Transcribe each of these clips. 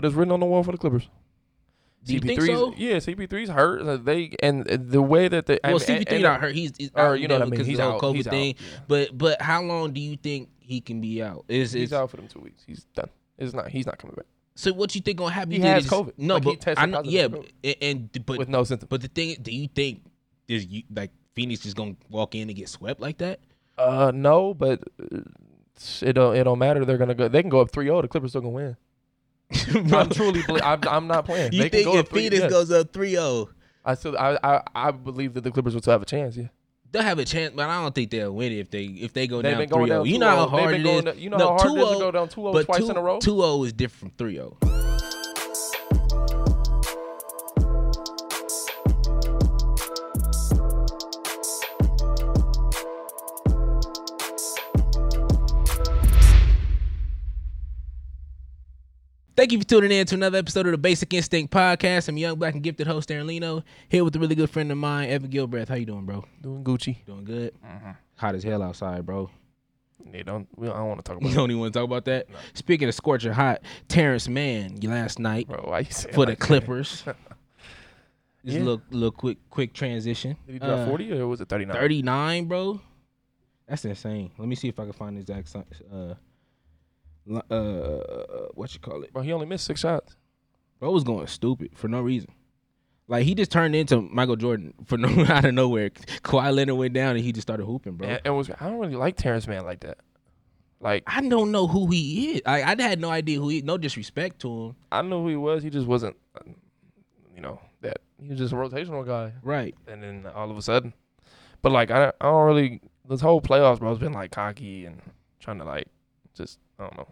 but it's written on the wall for the Clippers. Do you think so? Yeah, CP3's hurt. Uh, They and the way that they I Well, mean, CP3 and- not hurt. He's, he's Or, out you know what I mean, because he's the whole out. COVID He's out, thing. yeah. But but how long do you think he can be out? Is He's is out for them two weeks. He's done. It's not. He's not coming back so? What do you think gonna happen? He has just- COVID. No, Like, he but tested I know. Yeah, but, and but with no symptoms. but the thing, do you think there's you like Phoenix just gonna walk in and get swept like that? Uh, no, but uh, it don't. It don't matter. They're gonna go. They can go up 3-0. The Clippers still gonna win. I'm truly. Believe, I'm, I'm not playing. You they think can go if up 3 Phoenix yes. goes up 3-0, I still. I, I. I believe that the Clippers will still have a chance. Yeah. they'll have a chance, but I don't think they'll win if they if they go They've down been going 3-0. down. You know how 2-0. hard They've it been going down- You know No, how hard it is to 2-0, go down 2-0 twice two, in a row. 2-0 is different from oh. 3-0. Thank you for tuning in to another episode of the Basic Instinct Podcast. I'm young, black, and gifted host Aaron Lino here with a really good friend of mine, Evan Gilbreth. How you doing, bro? Doing Gucci. Doing good. Mm-hmm. Hot as hell outside, bro. They don't. We, I don't want to talk You about. don't even want to talk about that. Speaking of scorching hot, Terrence Mann last night. Bro, why you for the like? Clippers. Just Yeah. a little, little quick, quick transition. Did he drop Uh, 40 or was it 39? 39, bro. That's insane. Let me see if I can find the exact uh, uh, what you call it. Bro, he only missed six shots. Bro was going stupid for no reason. Like he just turned into Michael Jordan for no out of nowhere. Kawhi Leonard went down and he just started hooping, bro. And, and was I don't really like Terrence Mann like that. Like I don't know who he is. I, I had no idea who he. No disrespect to him. I knew who he was. He just wasn't, uh, you know, that he was just a rotational guy. Right. And then all of a sudden, but like I, I don't really. This whole playoffs, bro, has been like cocky and trying to like just I don't know.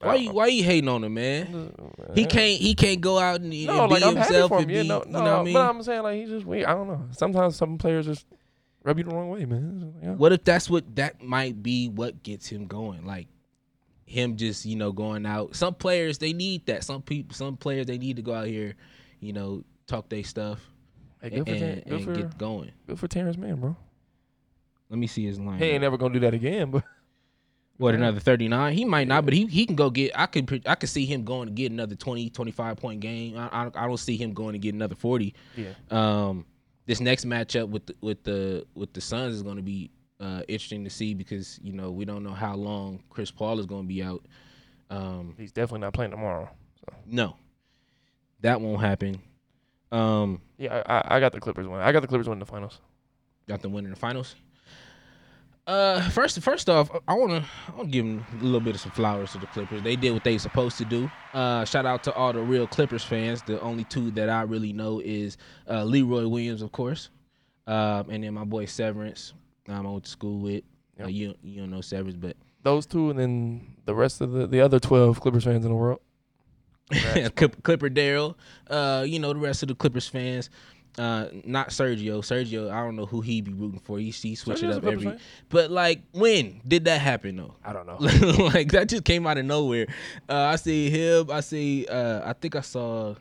Why you why you hating on him, man? He can't he can't go out and, and No, be like I'm happy himself for him. and Yeah, be, no, you no, know what I mean? but I'm saying like he's just weird. I don't know. Sometimes some players just rub you the wrong way, man. Yeah. What if that's what that might be what gets him going? Like him just, you know, going out. Some players they need that. Some people some players they need to go out here, you know, talk their stuff Hey, and, good for, Ter- and, good, for get going. good for Terrence Mann, bro. Let me see his line. He ain't never gonna do that again, but what another 39? He might not, but he he can go get I could I could see him going to get another 20 25 point game. I, I I don't see him going to get another 40. yeah, Um, this next matchup with the, with the with the Suns is going to be uh, interesting to see because you know we don't know how long Chris Paul is going to be out. Um, he's definitely not playing tomorrow. no, that won't happen. Um, Yeah, I, I, got the Clippers win. I got the Clippers win the finals. got them winning the finals. Uh, first, first off, I wanna, I wanna give them a little bit of some flowers to the Clippers. They did what they supposed to do. Uh, shout out to all the real Clippers fans. The only two that I really know is uh, Leroy Williams, of course, um, and then my boy Severance. Um, I went to school with. Uh, you, you don't know Severance, but Those two, and then the rest of the the other twelve Clippers fans in the world. Clipper Daryl. Uh, you know the rest of the Clippers fans. Uh, not Sergio. Sergio, I don't know who he be rooting for. He, he switch it Sergio's up every. But like, when did that happen though? I don't know. like that just came out of nowhere. Uh, I see him. I see. Uh, I think I saw.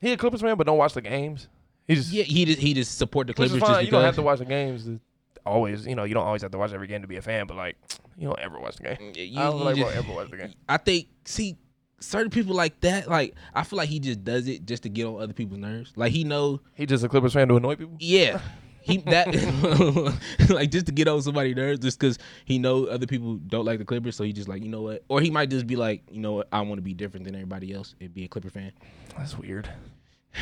He a Clippers fan, but don't watch the games. He just Yeah, he just he just support the Clippers just fine. You don't have to watch the games. To always, you know, you don't always have to watch every game to be a fan. But like, you don't ever watch the game. You- I don't you like just- ever watch the game. I think see certain people like that. Like I feel like he just does it just to get on other people's nerves. Like he know. He just a Clippers fan to annoy people. Yeah. He that like just to get on somebody's nerves just because he know other people don't like the Clippers, so he just like you know what, or he might just be like you know what, I want to be different than everybody else and be a Clipper fan. That's weird.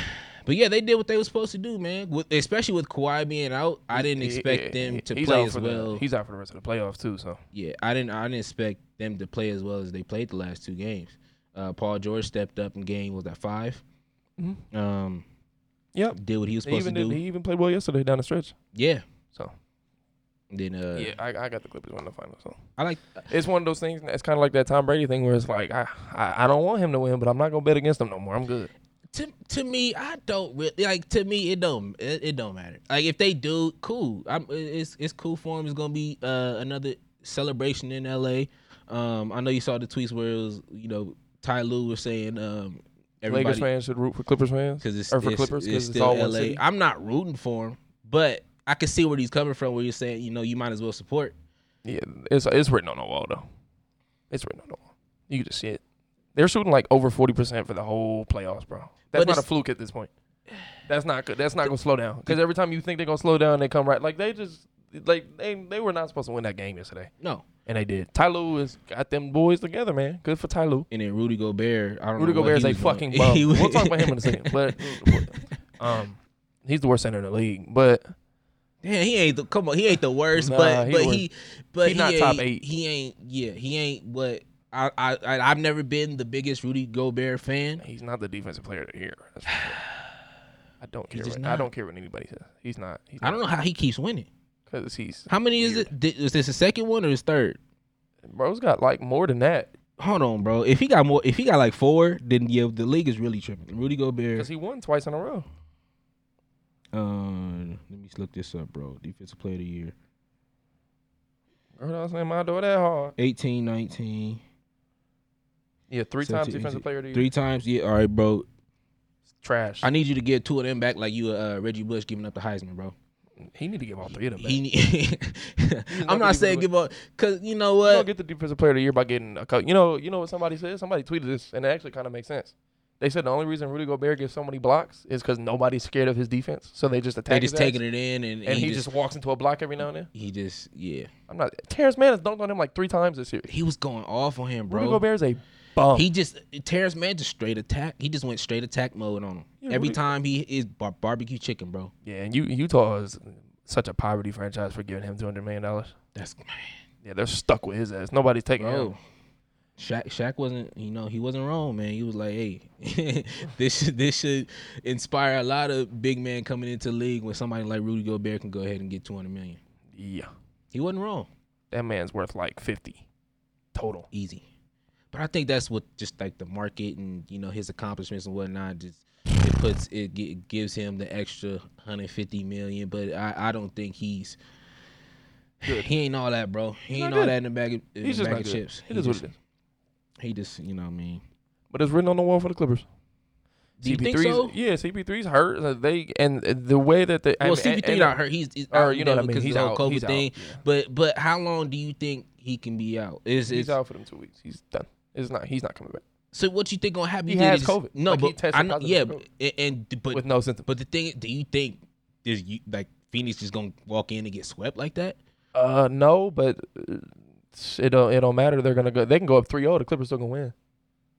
But yeah, they did what they were supposed to do, man. With, especially with Kawhi being out, I didn't expect he- them to play as for the- well. he's out for the rest of the playoffs too. So yeah, I didn't. I didn't expect them to play as well as they played the last two games. Uh, Paul George stepped up in game was that 5 Mhm. Um, Yep. did what he was supposed to did, do. he even played well yesterday down the stretch. yeah. So Then uh, yeah, I, I got the Clippers win the finals. So I like. it's one of those things. It's kind of like that Tom Brady thing where it's like I, I I don't want him to win, but I'm not gonna bet against him no more. I'm good. to to me, I don't really like. To me, it don't it, it don't matter. Like if they do, cool. I'm it's it's cool for him. It's gonna be uh, another celebration in L.A. Um, I know you saw the tweets where it was you know Ty Lue was saying um Lakers everybody fans should root for Clippers fans. because it's, or for it's, Clippers, it's it's still all LA. City. I'm not rooting for him, but I can see where he's coming from. Where you're saying you know you might as well support. Yeah, it's it's written on the wall though. It's written on the wall. You can just see it. They're shooting like over forty percent for the whole playoffs, bro. That's But not a fluke at this point. That's not good. That's not gonna slow down. Because every time you think they're gonna slow down, they come right. Like they just like they they were not supposed to win that game yesterday, No. and they did. Ty Lue has got them boys together, man. Good for Ty Lue. And then Rudy Gobert, I don't Rudy know. Gobert is a fucking bum. We'll talk about him in a second, but um, he's the worst center in the league. But Yeah, he ain't the come on. He ain't the worst, Nah, but he but was- he but he not ain't, top eight. He ain't. Yeah, he ain't. What I I I've never been the biggest Rudy Gobert fan. he's not the defensive player of the year. I don't care. What, I don't care what anybody says. He's not. He's I don't know how he keeps winning. Because he's How many is weird. it? Did, was this the second one or his third? Bro's got like more than that Hold on, bro. If he got more, if he got like four, then yeah, the league is really tripping. Rudy Gobert because he won twice in a row. Um, let me look this up, bro. Defensive Player of the Year, Girl, I was saying my door that hard. 18, 19, Yeah, three times 17, defensive player of the year. three times. Yeah, all right, bro. Trash. I need you to get two of them back, like you, uh, Reggie Bush giving up the Heisman, bro. He need to give all three of them. Back. He, need- I'm not saying give up, cause you know You don't what? get the defensive player of the year by getting a cut. You know, you know what somebody said? Somebody tweeted this, and it actually kind of makes sense. They said the only reason Rudy Gobert gets so many blocks is because nobody's scared of his defense, so they just attack. They just his taking ass, it in, and, and he, just, walks into a block every now and then. he just yeah. I'm not. Terrence Mann has dunked on him like three times this year. He was going off on him, bro. Rudy bro. Gobert's a bum. He just Terrence Mann just straight attack. He just went straight attack mode on him. Yeah, Every time he is bar- barbecue chicken, bro. yeah, and you, Utah is such a poverty franchise for giving him two hundred million dollars. That's man. Yeah, they're stuck with his ass. Nobody's taking him. bro. Shaq, Shaq wasn't, you know, he wasn't wrong, man. He was like, hey, this should, this should inspire a lot of big men coming into the league when somebody like Rudy Gobert can go ahead and get 200 million. Yeah, He wasn't wrong. that man's worth like fifty total. easy. But I think that's what just like the market and you know his accomplishments and whatnot just it puts it, gi- gives him the extra 150 million. But I, I don't think he's Good. he ain't all that, bro. He He's ain't all good. that in the bag of, He's the just bag of good. chips. It he is what just, it is. He just you know what I mean. But it's written on the wall for the Clippers. Do you think 's so? Yeah, CP3's hurt. Uh, They and the way that they. Well, and- CP3 and- not hurt. He's, he's Or you know what I mean. because He's of the whole out. COVID He's thing. out. Yeah. But but how long do you think he can be out? Is He's is out for them two weeks. He's done. It's not. He's not coming back so? What you think gonna happen? He has COVID. No, Like, but I know. Yeah, but, and but with no symptoms. But the thing, do you think is you like Phoenix is gonna walk in and get swept like that? Uh, no, but uh, it don't. It don't matter. They're gonna go. They can go up 3-0. The Clippers still gonna win.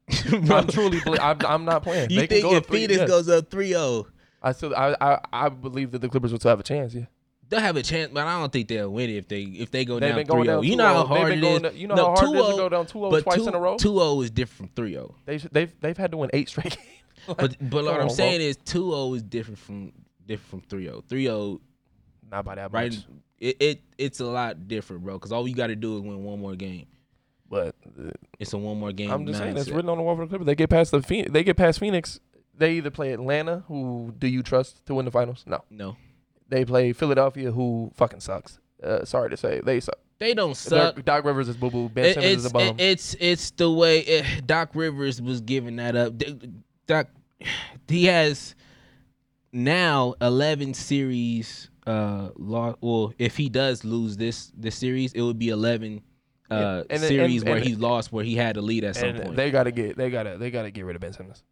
I'm truly. I'm, I'm not playing. You they can think go if up 3 Phoenix yes. goes up 3-0, I still. I, I. I believe that the Clippers will still have a chance. Yeah. They'll have a chance, but I don't think they'll win if they if they go They've down been going 3-0. You know how 2-0. hard They've it is. You know No, how hard it is to 2-0, go down 2-0 but twice two, in a row. 2-0 is different from 3-0. They should, they've they've had to win eight straight games. But but what I'm on, saying is 2-0 is different from different from 3-0. 3-0 Not by that right much. it, it it's a lot different, bro, cuz all you got to do is win one more game. But uh, It's a one more game. I'm just saying it's written on the wall for the Clippers. They get past the Phoenix. They get past Phoenix. They either play Atlanta, who do you trust to win the finals? No. No. They play Philadelphia, who fucking sucks. Uh, sorry to say, they suck. They don't suck. Doc, Doc Rivers is boo boo. Ben It- Simmons it's is a bum. it- it's it's the way it, Doc Rivers was giving that up. Doc, he has now eleven series. Uh, law. Well, if he does lose this this series, it would be eleven. Uh, Yeah, and- series and- where he lost, where he had a lead at some and point. they gotta get. They gotta. They gotta get rid of Ben Simmons.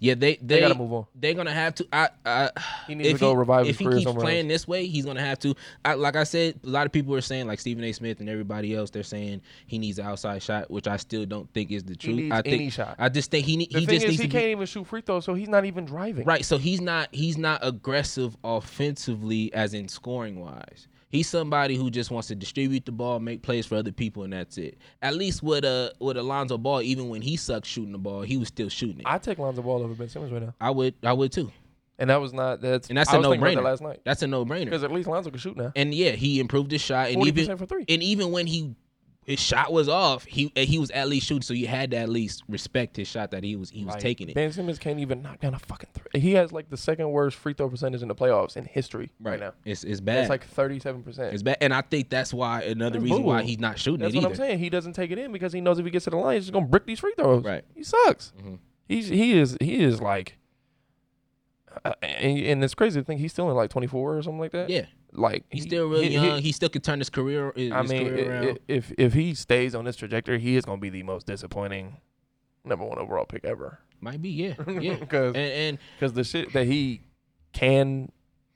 Yeah, they They, they gotta move on. they're gonna have to. I, I He needs to go he, revive his if he keeps playing else. this way, he's gonna have to. I, like I said, a lot of people are saying, like Stephen A. Smith and everybody else, they're saying he needs an outside shot, which I still don't think is the He truth. I think any shot. I just think he ne- The he thing just is, needs he can't be even shoot free throws, so he's not even driving. right. So he's not he's not aggressive offensively, as in scoring wise. He's somebody who just wants to distribute the ball, make plays for other people, and that's it. At least with uh with Alonzo Ball, even when he sucked shooting the ball, he was still shooting it. I, take Lonzo Ball over Ben Simmons right now, I would I would too. and that was not. That's And that's I a was no-brainer. that last night That's a no brainer. because at least Lonzo can shoot now. And yeah, he improved his shot, and Forty even percent for three. and even when he his shot was off, he he was at least shooting. So you had to at least respect his shot that he was he was Like, taking it. Ben Simmons can't even knock down a fucking three. He has like the second worst free throw percentage in the playoffs in history right, now. It's it's bad. It's like thirty-seven percent. it's bad, and I think that's why another That's reason why he's not shooting That's it what either. I'm saying. He doesn't take it in because he knows if he gets to the line, he's just gonna brick these free throws. Right. He sucks. Mhm. He's he is he is like, uh, and, and it's crazy to think he's still in like 24 or something like that. Yeah, Like he's he- still really he- young. he- He, still could turn his career. His I mean, career i- around. if if he stays on this trajectory, he is gonna be the most disappointing number one overall pick ever. Might be, yeah, yeah. Because and, and the shit that he can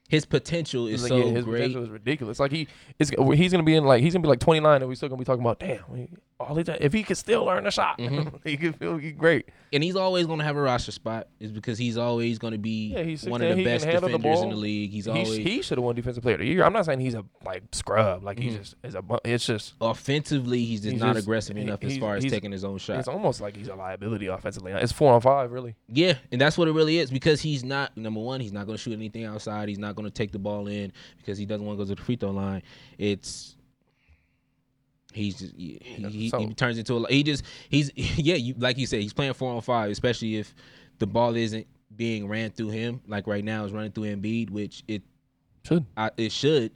his potential is like, so yeah, his great. potential is ridiculous. Like he is he's gonna be in like he's gonna be like 29 and we still gonna be talking about damn we- all he if he could still learn a shot Mhm. he could feel he great. and he's always going to have a roster spot is because he's always going to be Yeah, one of the best handle the defenders in the league. He's He, always he should have won defensive player of the year. I'm not saying he's a like scrub like he Mhm. just is a it's just offensively he's just He's not just- aggressive he- enough as far as taking his own shot. it's almost like he's a liability offensively. It's four on five really. Yeah, and that's what it really is because he's not number one. He's not going to shoot anything outside. He's not going to take the ball in because he doesn't want to go to the free throw line. It's he's just, he, he, he So- turns into a he just he's yeah you like you said he's playing four on five especially if the ball isn't being ran through him like right now is running through Embiid which it Should I, it should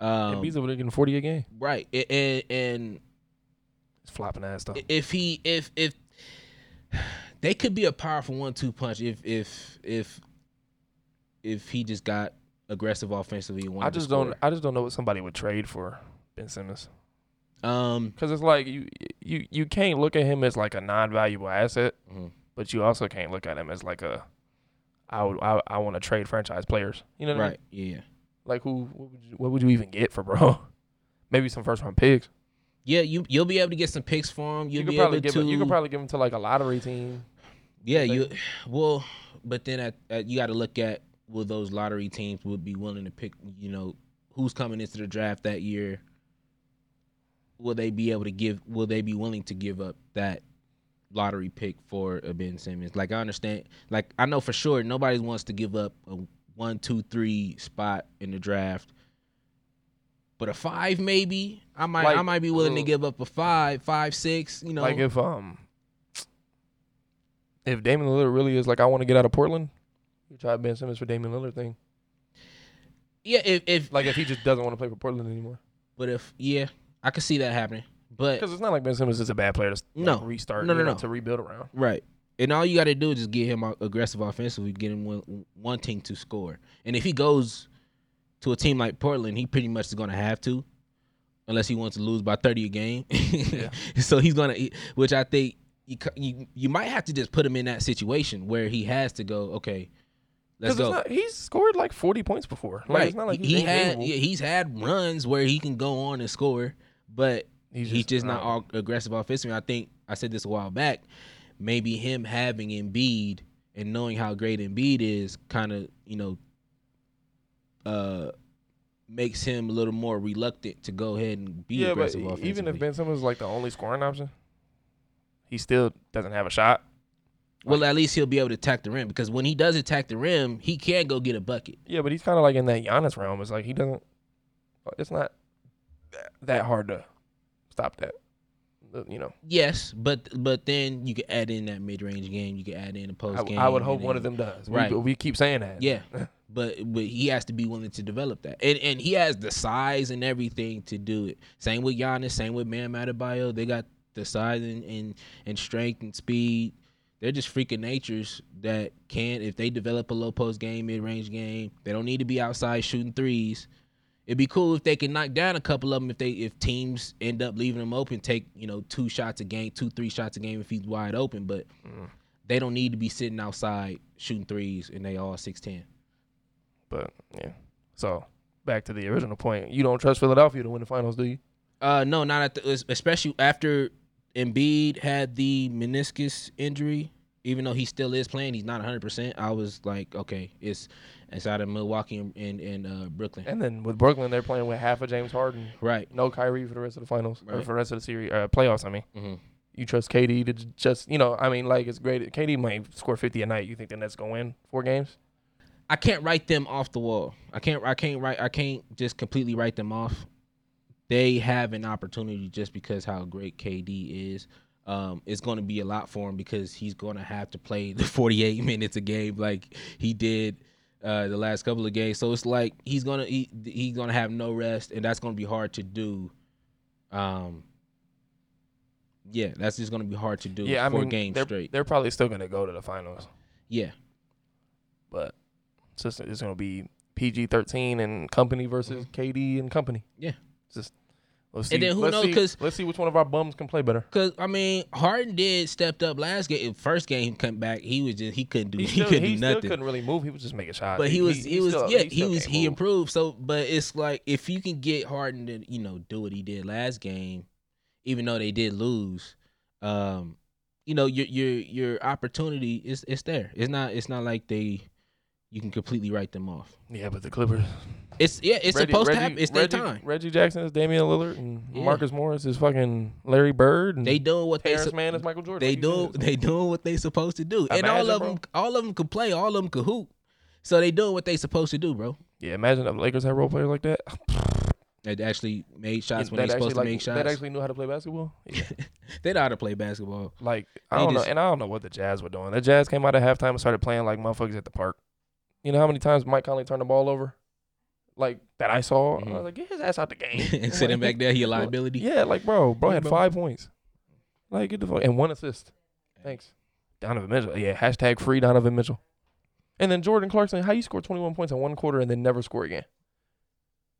um, Embiid's over there getting 40 a game. right A- and and He's flopping ass stuff. if he if if they could be a powerful one two punch if if if if he just got aggressive offensively I just don't I just don't know what somebody would trade for Ben Simmons. Um Because it's like you you you can't look at him as like a non-valuable asset, Mhm. but you also can't look at him as like a I would I, I want to trade franchise players. You know what I mean? right yeah Like who what would you, what would you even get for bro? Maybe some first round picks. yeah you you'll be able to get some picks for him you'll You could be probably able give to him, you could probably give him to like a lottery team. yeah you well but then at, at you got to look at will those lottery teams would be willing to pick you know who's coming into the draft that year will they be able to give will they be willing to give up that lottery pick for a Ben Simmons. Like I understand, like I know for sure nobody wants to give up a one, two, three spot in the draft. But a five, maybe I might, I might be willing to uh, give up a five, five, six. You know, Like if um if Damian Lillard really is like I want to get out of Portland, you try Ben Simmons for Damian Lillard thing. yeah, if, if Like if he just doesn't want to play for Portland anymore. but if yeah, I could see that happening. But Because it's not like Ben Simmons is a bad player to like, No. restart, No, you no, know, no. to rebuild around. Right. And all you got to do is just get him aggressive offensively, get him wanting to score. And if he goes to a team like Portland, he pretty much is going to have to, unless he wants to lose by 30 a game. Yeah. so he's going to, which I think you, you you might have to just put him in that situation where he has to go, okay, let's go. not, he's scored like 40 points before. Like, right. It's not like he had yeah, he's had runs where he can go on and score, but he's just, not uh, all aggressive offensively. I think I said this a while back. Maybe him having Embiid and knowing how great Embiid is, kind of you know, uh, makes him a little more reluctant to go ahead and be Yeah, aggressive offensively. even if Ben Simmons is like the only scoring option, he still doesn't have a shot. well, at least he'll be able to attack the rim because when he does attack the rim, he can go get a bucket. Yeah, but he's kind of like in that Giannis realm. It's like he doesn't. It's not that- hard to stop that. Uh, You know, Yes, but but then you can add in that mid range game. You can add in a post game. I would hope one of them does. Right. We, we keep saying that. Yeah, but but he has to be willing to develop that, and and he has the size and everything to do it. Same with Giannis, same with Bam Adebayo. They got the size and and, and strength and speed. They're just freaking natures that can, if they develop a low post game, mid range game, they don't need to be outside shooting threes. It'd be cool if they can knock down a couple of them if they if teams end up leaving them open, take you know two shots a game, two three shots a game if he's wide open, but Mm. they don't need to be sitting outside shooting threes and they all six ten. But yeah. So back to the original point. You don't trust Philadelphia to win the finals, do you? Uh, no, not at the, especially after Embiid had the meniscus injury. Even though he still is playing, he's not 100. percent I was like, okay, it's it's out of Milwaukee and and, and uh, Brooklyn, And then with Brooklyn, they're playing with half of James Harden, right? no Kyrie for the rest of the finals or for the rest of the series, uh, playoffs. I mean, hmm you trust KD to just you know, I mean, like it's great. KD might score 50 a night. You think the Nets gonna win four games? I can't write them off the wall. I can't. I can't write. I can't just completely write them off. They have an opportunity just because how great KD is. Um, it's going to be a lot for him because he's going to have to play the 48 minutes a game like he did uh, the last couple of games. So it's like he's gonna he, he's gonna have no rest, and that's going to be hard to do. Um, yeah, that's just going to be hard to do Yeah, I for mean, games they're, straight. they're probably still gonna go to the finals, Yeah, but it's just it's gonna be PG 13 and company versus KD and company. Yeah. It's just Let's see. And then who let's knows, 'cause- let's see which one of our bums can play better. Cause I mean, Harden did stepped up last game. First game he come back, he was just he couldn't do He, he, couldn't he do still nothing. couldn't really move. He was just making shots. But he was he, was still- yeah still he was he move. improved. So, but it's like if you can get Harden to you know do what he did last game, even though they did lose, um, you know your your your opportunity is it's there. It's not it's not like they you can completely write them off. Yeah, but the Clippers. It's yeah it's Reggie- supposed Reggie- to happen. It's their time. Reggie Jackson is Damian Lillard, and Yeah. Marcus Morris is fucking Larry Bird, and They doing what they Terrence sup- Mann is Michael Jordan. they do they doing what they supposed to do, and all Imagine, of bro. them all of them could play, all of them could hoop. So they doing what they supposed to do, bro. Yeah, imagine if the Lakers had role players like that. They actually made shots when they supposed to like, make shots. that actually knew how to play basketball. Yeah. they know how to play basketball. like I They don't just- know, and I don't know what the Jazz were doing. The Jazz came out at halftime and started playing like motherfuckers at the park. You know how many times Mike Conley turned the ball over, like that I saw. I Mhm. was like, get his ass out the game and sitting back there, he a liability. Yeah, like bro, bro had five points. Like get the fuck and one assist. Thanks, Donovan Mitchell. Yeah, hashtag free Donovan Mitchell. And then Jordan Clarkson, how you score twenty one points in one quarter and then never score again?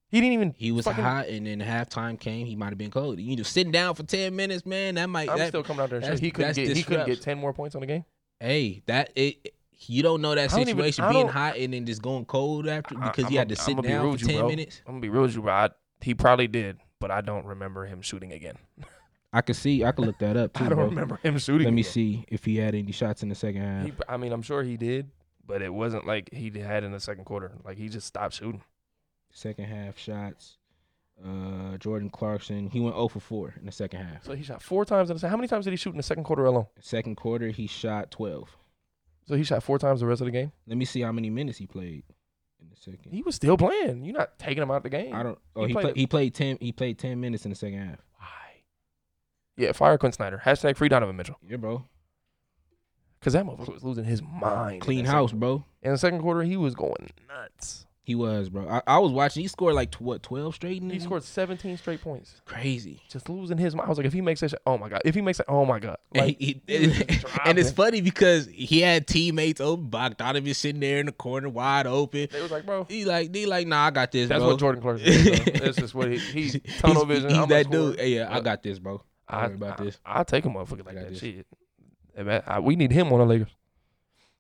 He didn't even. He was fucking- hot, and then halftime came. He might have been cold. You just sitting down for ten minutes, man. That might. I'm that, still coming out there and. He couldn't get. He couldn't get ten more points on the game. hey, that it. You don't know that don't situation I being hot and then just going cold after because I'm you had to sit I'ma down for with you, ten minutes. I'm gonna be real with you, bro. I, he probably did, but I don't remember him shooting again. I could see. I could look that up too. I don't bro. remember him shooting. Let me again. see if he had any shots in the second half. He, I mean, I'm sure he did, but it wasn't like he had in the second quarter. Like he just stopped shooting. second half shots. Uh, Jordan Clarkson, he went 0 for 4 in the second half. So he shot four times in the. se- How many times did he shoot in the second quarter alone? Second quarter, he shot 12. So he shot four times the rest of the game. Let me see how many minutes he played in the second. He was still playing. You're not taking him out of the game. I don't. Oh, He he, played it- He played ten. He played ten minutes in the second half. Why? Yeah, fire Quin Snyder. Hashtag free Donovan Mitchell. Yeah, bro. Because that motherfucker was losing his mind. Clean house, second- bro. In the second quarter, he was going nuts. He was, bro. I, I was watching. He scored like tw- what twelve straight. In He scored 17 straight points. crazy. Just losing his mind. I was like, if he makes that oh my God. If he makes it, oh my God. And, Like, he, he and it's funny because he had teammates open. Bogdanovich sitting there in the corner, wide open. they was like, bro. He like, he like, nah, I got this. That's bro. what Jordan Clarkson is. That's just what he, he's tunnel vision. He's that dude. Hey, yeah, I got this, bro. I, worry about I, this. I'll take a motherfucker like got that. this. Shit. Hey, man, I- we need him on the Lakers.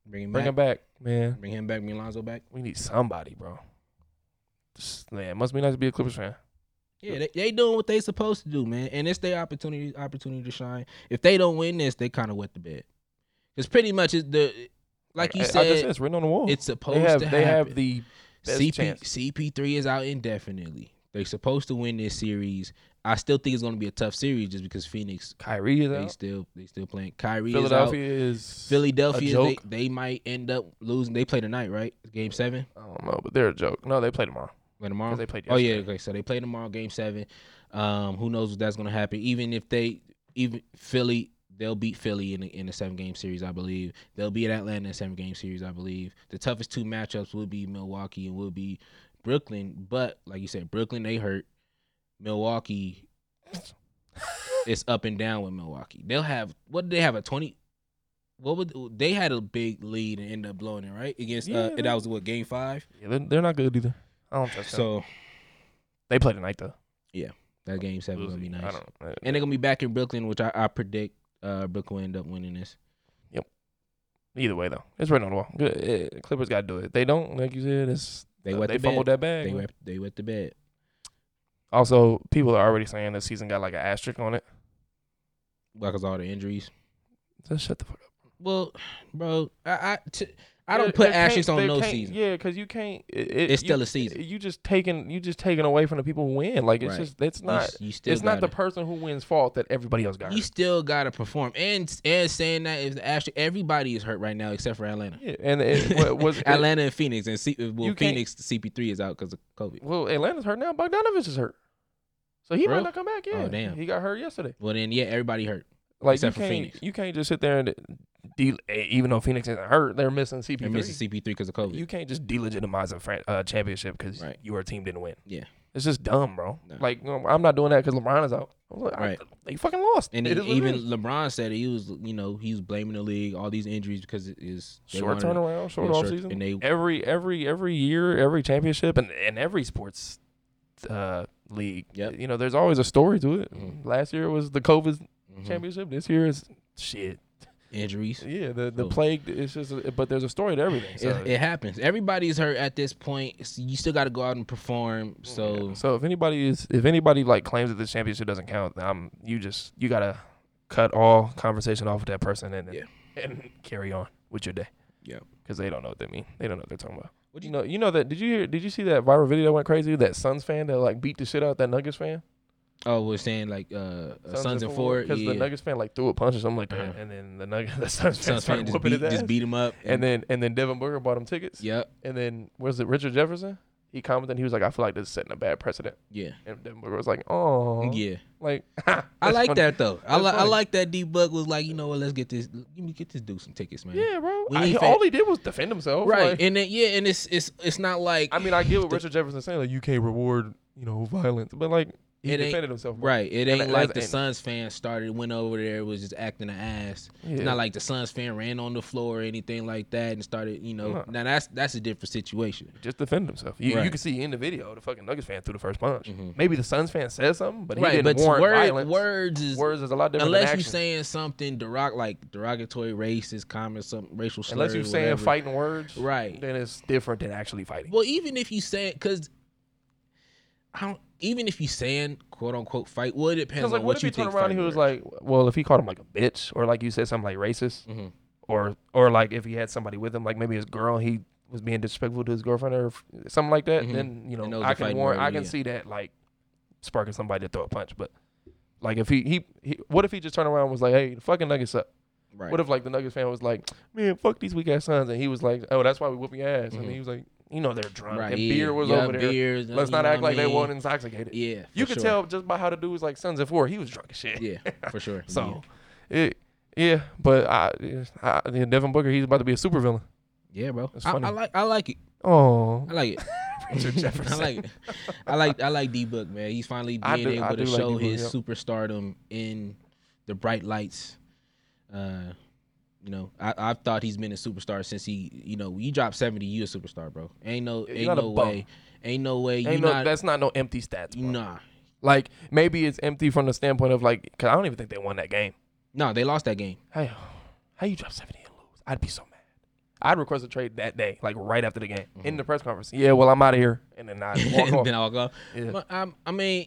Bring him Bring back. him back, man. Bring him back. Bring Lonzo back. We need somebody, bro. Just, man, it must be nice to be a Clippers fan. Yeah, they, they doing what they supposed to do, man, and it's their opportunity opportunity to shine. If they don't win this, they kind of wet the bed. Because pretty much it's the like you I, said, I said it's written on the wall. it's supposed they have to they happen. have the best CP chance. CP3 is out indefinitely. They're supposed to win this series. I still think it's going to be a tough series just because Phoenix Kyrie is they out. still they still playing. Kyrie Philadelphia is is. Philadelphia they, joke. they might end up losing. They play tonight, right? Game seven. I don't know, but they're a joke. No, they play tomorrow Play tomorrow. they played. Oh yeah, okay. So they play tomorrow, game seven. Um, who knows what that's gonna happen? Even if they, even Philly, they'll beat Philly in a, in a seven game series, I believe. They'll be at Atlanta in a seven game series, I believe. The toughest two matchups will be Milwaukee and will be Brooklyn. But like you said, Brooklyn they hurt. Milwaukee, it's up and down with Milwaukee. They'll have what did they have a twenty? What would they had a big lead and end up blowing it right against? Yeah, uh, that was what game five. Yeah, they're, they're not good either. I don't trust them. So They play tonight though. Yeah, that game seven gonna be nice. I don't. uh, and they're gonna be back in Brooklyn, which I, I predict uh, Brooklyn will end up winning this. Yep. Either way though, it's written on the wall. Good. Clippers got to do it. They don't, like you said, it's They uh, wet they the fumbled bed. that bag. They wet, they wet the bed. Also, people are already saying this season got like an asterisk on it. because all the injuries. Just shut the fuck up. Well, bro, I I, t- I don't put asterisks on no season. Yeah, because you can't. It, it- It's you- still a season. You just taking you just taking away from the people who win. Like it's Right. just it's not. s- You, still It's not the gotta- person who wins fault that everybody else got. You still gotta perform, and and saying that if the everybody is hurt right now except for Atlanta. Yeah, and it, what was Atlanta and Phoenix, and C, uh, well, You can't- Phoenix CP3 is out because of COVID. Well, Atlanta's hurt now. Bogdanovich is hurt, so he Bro? might not come back. Yeah, Oh, damn. he got hurt yesterday. Well, then yeah, everybody hurt. Like Except you for can't, Phoenix. you can't just sit there and de- eh, even though Phoenix isn't hurt, they're missing CP3. They're missing CP3 because of COVID. You can't just delegitimize a fran- uh, championship because Right. your team didn't win. Yeah. It's just dumb, bro. No. Like, you know, I'm not doing that because LeBron is out. I'm like, I- Right. they fucking lost. And It he- is what it even is. LeBron said he was, you know, he was blaming the league, all these injuries because it is they short wanted- turnaround, short yeah, off short- season. and they every every every year, every championship, and and every sports uh, league. Yep. You know, there's always a story to it. Mhm. Last year was the COVID Mhm. championship. This year is shit. Injuries. Yeah, the the So- plague. It's just, a, but there's a story to everything. So, It, it happens. Everybody's hurt at this point. It's- You still got to go out and perform. So yeah. so if anybody is, if anybody like claims that this championship doesn't count, um, you just you gotta cut all conversation off with that person and Yeah. and carry on with your day. Yeah. because they don't know what they mean. They don't know what they're talking about. What You you know, you know that. Did you hear? Did you see that viral video that went crazy? That Suns fan that like beat the shit out that Nuggets fan. Oh, we're saying like uh, uh, Sons and Ford. because Yeah. the Nuggets fan like threw a punch or something like that, Uh-huh. and then the Nuggets, the Suns fan Suns started fan whooping beat, his ass. just beat him up. and then and then Devin Booker bought him tickets. yep, And then was it Richard Jefferson? He commented. He was like, "I feel like this is setting a bad precedent." yeah, And Devin Booker was like, "Oh, yeah. like I like funny. that though. I, li- I like that. D Book was like, you know what? Let's get this. Let me get this dude some tickets, man. Yeah, bro. I- need all he did was defend himself. right. like- and then yeah, and it's it's it's not like I mean, I get what The- Richard Jefferson saying. Like, you can't reward, you know, violence, but like he It defended himself. bro. Right. It ain't that- like the and- Suns fan started, went over there, was just acting an ass. Yeah. It's not like the Suns fan ran on the floor or anything like that and started, you know. No. Now that's that's a different situation. just defend himself. You, you can see in the video the fucking Nuggets fan threw the first punch. Mhm. Maybe the Suns fan said something, but he right, didn't but warrant word, violence. words is Words is a lot different unless you're saying something derog like derogatory, racist comments, some racial. Unless you're saying whatever. fighting words, Right. Then it's different than actually fighting. Well, even if you say it, because I don't. Even if you saying quote unquote fight, well, it depends Because on like, what, what if you he turned think. around and he was like, well, if he called him like a bitch, or like you said something like racist, Mhm. or or like if he had somebody with him, like maybe his girl, he was being disrespectful to his girlfriend or something like that, Mhm. then you know I can warrant, I can yeah. see that like sparking somebody to throw a punch, but like if he, he he what if he just turned around and was like, hey, the fucking Nuggets up. right. What if like the Nuggets fan was like, man, fuck these weak ass Suns, and he was like, oh, that's why we whoop your ass, and Mhm. he was like, you know, they're drunk right. and yeah. beer was Yeah, over there. beers, Let's not act what I like they mean? weren't intoxicated. Yeah, You could sure. tell just by how the dude was like Sons of Four, he was drunk as shit. Yeah, for sure. So, it, yeah, but I, I, yeah, Devin Booker, he's about to be a supervillain. yeah, bro. It's I, funny. I like I like it. Oh, I like it. Richard I like it. I like I like D Book, man. He's finally being do- able to like show D-Book, his superstardom in the bright lights. Uh, you know, I I've thought he's been a superstar since he, you know, you drop seventy, you a superstar, bro. Ain't no, You're ain't not a no bum. way, ain't no way. You Ain't no, not, that's not no empty stats. you bro. nah, Like maybe it's empty from the standpoint of like, cause I don't even think they won that game. no. They lost that game. Hey, how you drop seventy and lose? I'd be so mad. I'd request a trade that day, like right after the game, in the press conference. Yeah, well, I'm out of here, and then I walk off. then I'll go. Yeah. But, um, I mean,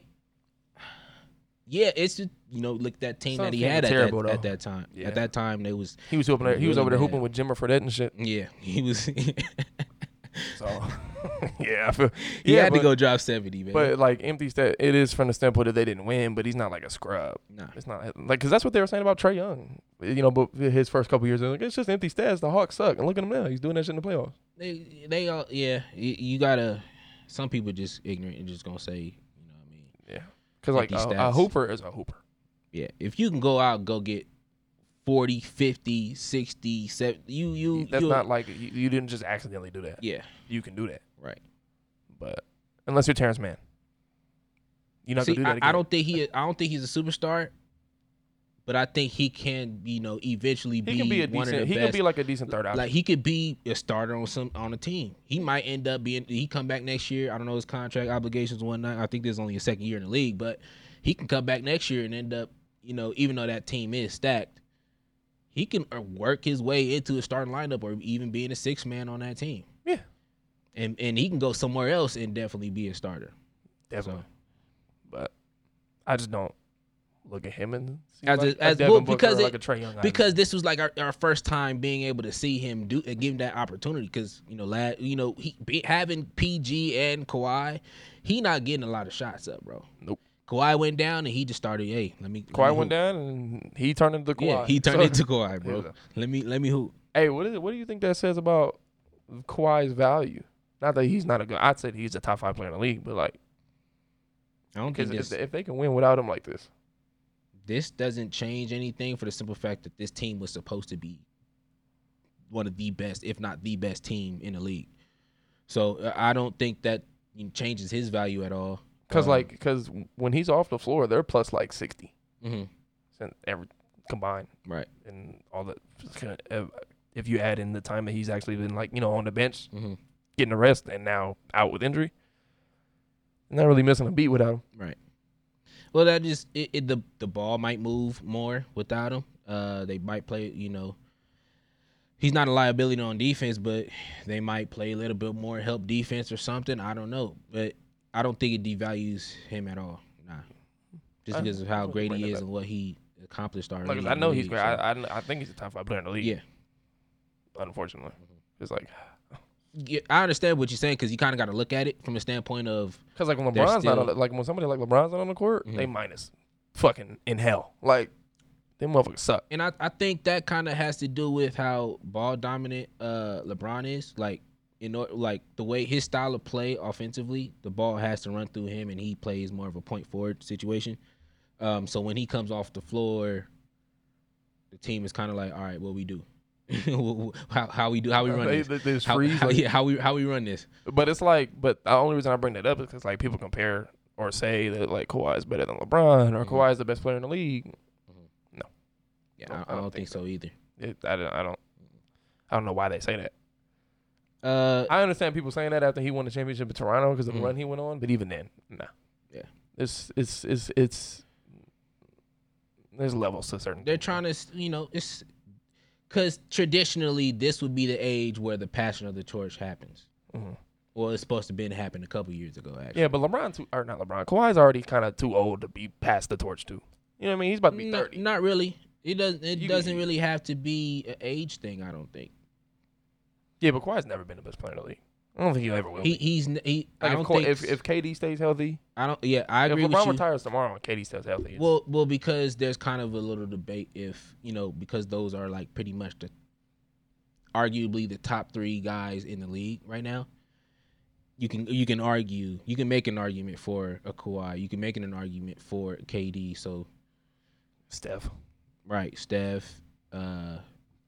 yeah, it's just you know, look that team Suns that he team had at terrible, that, at that time. Yeah. At that time, they was He was open there. He was over there hooping with Jimmer Fredette and shit. yeah, he was. So yeah, I feel, he yeah, had to go drop seventy, man. But like empty stat, it is from the standpoint that they didn't win, but he's not like a scrub. nah, It's not like because that's what they were saying about Trae Young. You know, but his first couple years, like it's just empty stats. The Hawks suck, and look at him now. He's doing that shit in the playoffs. they they all yeah. You, you gotta. Some people just ignorant and just gonna say, you know what I mean. Yeah, because like a, a hooper is a hooper. Yeah, if you can go out and go get 40, 50, 60, 70, you you That's you, not like you, you didn't just accidentally do that. yeah, You can do that, right. but unless you're Terrence Mann, you're not See, gonna do that. I, Again. I don't think he I don't think he's a superstar, but I think he can you know eventually He be, can be a one of decent. the He best. can be like a decent third option. like he could be a starter on some on a team. He might end up being he come back next year. I don't know his contract obligations and whatnot. I think there's only a second year in the league, but he can come back next year and end up, you know, even though that team is stacked, he can uh, work his way into a starting lineup or even being a six man on that team. Yeah. And and he can go somewhere else and definitely be a starter. definitely, but I just don't look at him and see As a- like as- Devin well, because it- like a Trae Young. because this was like our, our first time being able to see him do and give him that opportunity. Because you know, lad, you know, he be, having PG and Kawhi, he not getting a lot of shots up, bro. Nope. Kawhi went down and he just started. Hey, let me. let Kawhi me went down and he turned into Kawhi. Yeah, he turned So- into Kawhi, bro. Yeah. Let me let me hoop. Hey, what is it? What do you think that says about Kawhi's value? Not that he's not a good. I'd say he's a top five player in the league, but like, I don't think if, if they can win without him like this, this doesn't change anything for the simple fact that this team was supposed to be one of the best, if not the best team in the league. So uh, I don't think that changes his value at all. because Um, like, because when he's off the floor, they're plus like sixty, mhm, every combined, right. and all that. uh, If you add in the time that he's actually been like, you know, on the bench hmm getting the rest, and now out with injury, Not really missing a beat without him. Right. Well, that just it, it, the the ball might move more without him. Uh, they might play. You know, he's not a liability on defense, but they might play a little bit more help defense or something. I don't know, but I don't think it devalues him at all. Nah, just because of how great he is and what he accomplished already. Like, I know he's great. so- I, I I think he's a top five player in the league. Yeah. Unfortunately, Mm-hmm. it's like yeah, I understand what you're saying because you kind of got to look at it from a standpoint of because like when LeBron's not on, like when somebody like LeBron's not on the court, they Mhm. minus fucking in hell. Like them motherfuckers suck. and I, I think that kind of has to do with how ball dominant uh LeBron is. Like in order, like the way his style of play offensively, the ball has to run through him, and he plays more of a point forward situation. Um, so when he comes off the floor, the team is kind of like, all right, what we do, how how we do, how we run They- this, how, how- like- yeah, how we how we run this. But it's like, but the only reason I bring that up is because like people compare or say that like Kawhi is better than LeBron or Mhm. Kawhi is the best player in the league. Yeah, No, I, I don't think so either. It, I don't. I don't. I don't know why they say that. Uh, I understand people saying that after he won the championship in Toronto because of the run he went on, but even then, nah. Yeah. It's it's it's it's. There's levels to certain. they're things. trying to, you know, it's because traditionally this would be the age where the passion of the torch happens. Mhm. Well, it's supposed to been happened a couple years ago, actually. Yeah, but LeBron too, or not LeBron. Kawhi's already kind of too old to be past the torch too. You know what I mean? He's about to be Not, thirty. not really. It doesn't. It You- doesn't really have to be an age thing. I don't think. Yeah, but Kawhi's never been the best player in the league. I don't think he ever will. He be. he's n- he. I don't if, think. if if KD stays healthy, I don't. Yeah, I if agree with LeBron you. retires tomorrow and KD stays healthy, Well, well, because there's kind of a little debate if you know because those are like pretty much the arguably the top three guys in the league right now. You can you can argue you can make an argument for a Kawhi. You can make an argument for KD. So Steph. right, Steph. Uh,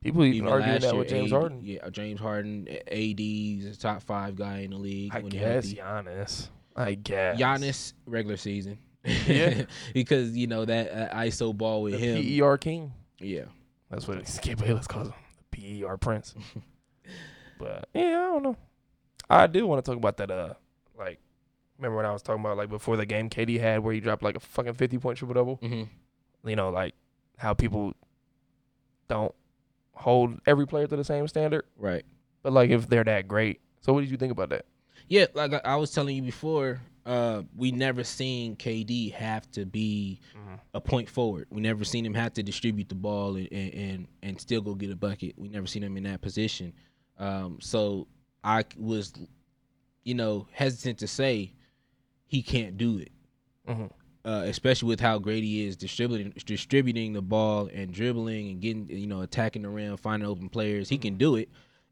People even, even arguing that year, with James AD Harden. Yeah, James Harden. AD is a top five guy in the league. I when guess. Giannis. I guess Giannis regular season. Yeah. because you know that uh, ISO ball with the him. PER king. Yeah. That's what Skip Bayless calls him, the PER prince. but yeah, I don't know. I do want to talk about that. Uh, like, remember when I was talking about like before the game KD had where he dropped like a fucking fifty point triple double. Mm-hmm. You know, like how people don't hold every player to the same standard. Right. But like if they're that great, so what did you think about that? Yeah, like I- I was telling you before, uh, we never seen KD have to be a point forward. We never seen him have to distribute the ball and and, and, still go get a bucket. We never seen him in that position. Um, so I was, you know, hesitant to say he can't do it. Mhm. Uh, especially with how great he is distributing distributing the ball and dribbling and getting you know attacking the rim, finding open players. He can do it.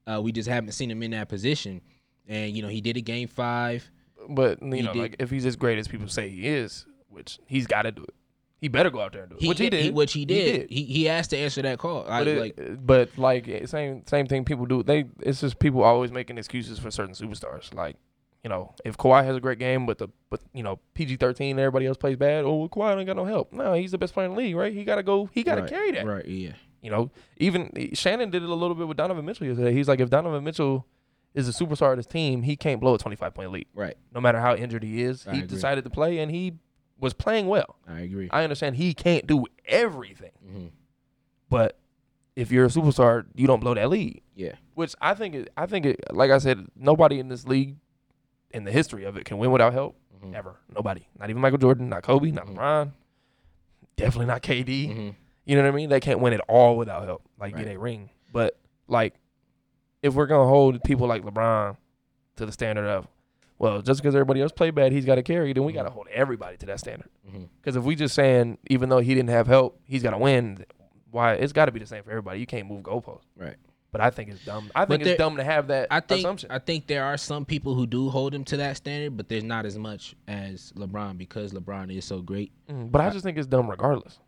Uh, we just haven't seen him in that position. And you know he did a game five. But you He know, did- like if he's as great as people say he is, which he's got to do it. He better go out there and do it. which he did. which he did. did. He he, asked to answer that call. I, but, it- like but like same same thing people do. They it's just people always making excuses for certain superstars. Like you know, if Kawhi has a great game, but the but you know PG thirteen, everybody else plays bad. Oh, well, Kawhi ain't got no help. No, he's the best player in the league, right? He got to go. He got to right, carry that. Right. Yeah. You know, even Shannon did it a little bit with Donovan Mitchell yesterday. He's like, if Donovan Mitchell is a superstar of this team, he can't blow a twenty five point lead, Right. no matter how injured he is. I he agree. decided to play, and he was playing well. I agree. I understand he can't do everything, hmm but if you're a superstar, you don't blow that lead. Yeah. Which I think, it, I think, it, like I said, nobody in this league, in the history of it, can win without help Mhm. ever. Nobody, not even Michael Jordan, not Kobe, not Mhm. LeBron, definitely not KD. hmm You know what I mean? They can't win it all without help, like Right. get a ring. But like, if we're gonna hold people like LeBron to the standard of, well, just because everybody else play bad, he's got to carry, then we Mhm. got to hold everybody to that standard. Because if we just saying even though he didn't have help, he's got to win, why it's got to be the same for everybody. You can't move goalposts. Right. But I think it's dumb. I think there- it's dumb to have that I think assumption. I think there are some people who do hold him to that standard, but there's not as much as LeBron because LeBron is so great. Mm, but I I- just think it's dumb regardless.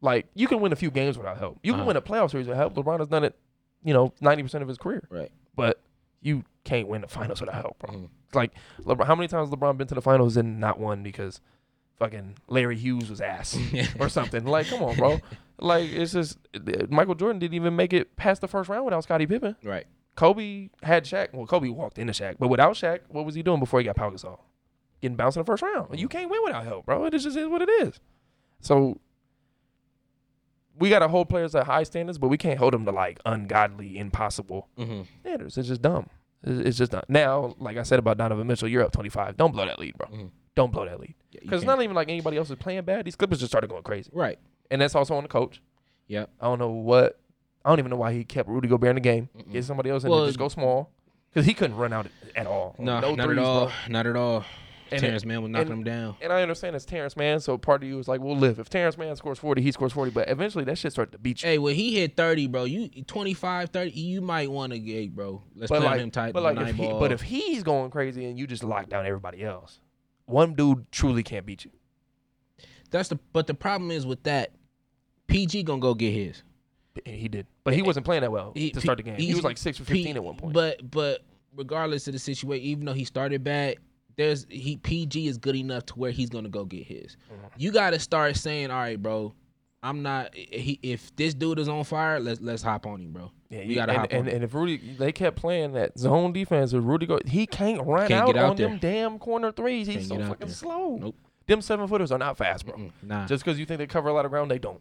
Like you can win a few games without help. You can Uh-huh. win a playoff series without help. LeBron has done it, you know, ninety percent of his career. Right. But you can't win the finals without help, bro. Mhm. It's like LeBron. How many times has LeBron been to the finals and not won because fucking Larry Hughes was ass or something? Like, come on, bro. Like it's just Michael Jordan didn't even make it past the first round without Scottie Pippen. right. Kobe had Shaq. Well, Kobe walked into Shaq, but without Shaq, what was he doing before he got Pau Gasol? getting bounced in the first round. You can't win without help, bro. It just is what it is. So we got to hold players at high standards, but we can't hold them to like ungodly, impossible Mm-hmm. standards. It's just dumb. It's just not. Now, like I said about Donovan Mitchell, you're up 25. Don't blow that lead, bro. Mhm. Don't blow that lead. Because it's not even like anybody else is playing bad. These Clippers just started going crazy. right. And that's also on the coach. Yep. I don't know what. I don't even know why he kept Rudy Gobert in the game. Mm-mm. Get somebody else in Well. Just go small. Because he couldn't run out at all. No, no not threes, at all. bro. Not at all. And, Terrence Mann was knocking and- him down. and I understand it's Terrence Mann, so part of you is like, we'll live. If Terrence Mann scores 40, he scores 40. But eventually that shit started to beat you. Hey, when he hit 30, bro, you 25, 30, you might want to get, bro. Let's but play like, him tight. but like, nine if he, ball. but if he's going crazy and you just lock down everybody else, one dude truly can't beat you. that's the but the problem is with that, PG gonna go get his. He did, but he wasn't playing that well He- to start the game. He was like six for P- fifteen at one point. But but regardless of the situation, even though he started bad, there's he PG is good enough to where he's gonna go get his. Mhm. You got to start saying, all right, bro. I'm not. He, if this dude is on fire, let's let's hop on him, bro. yeah, you gotta and, hop on and, him. and if Rudy, they kept playing that zone defense with Rudy, go, he can't run Can't out, out on them damn corner threes. He's Can't so fucking there. slow. Nope. Them seven footers are not fast, bro. Mm-mm, nah. Just because you think they cover a lot of ground, they don't.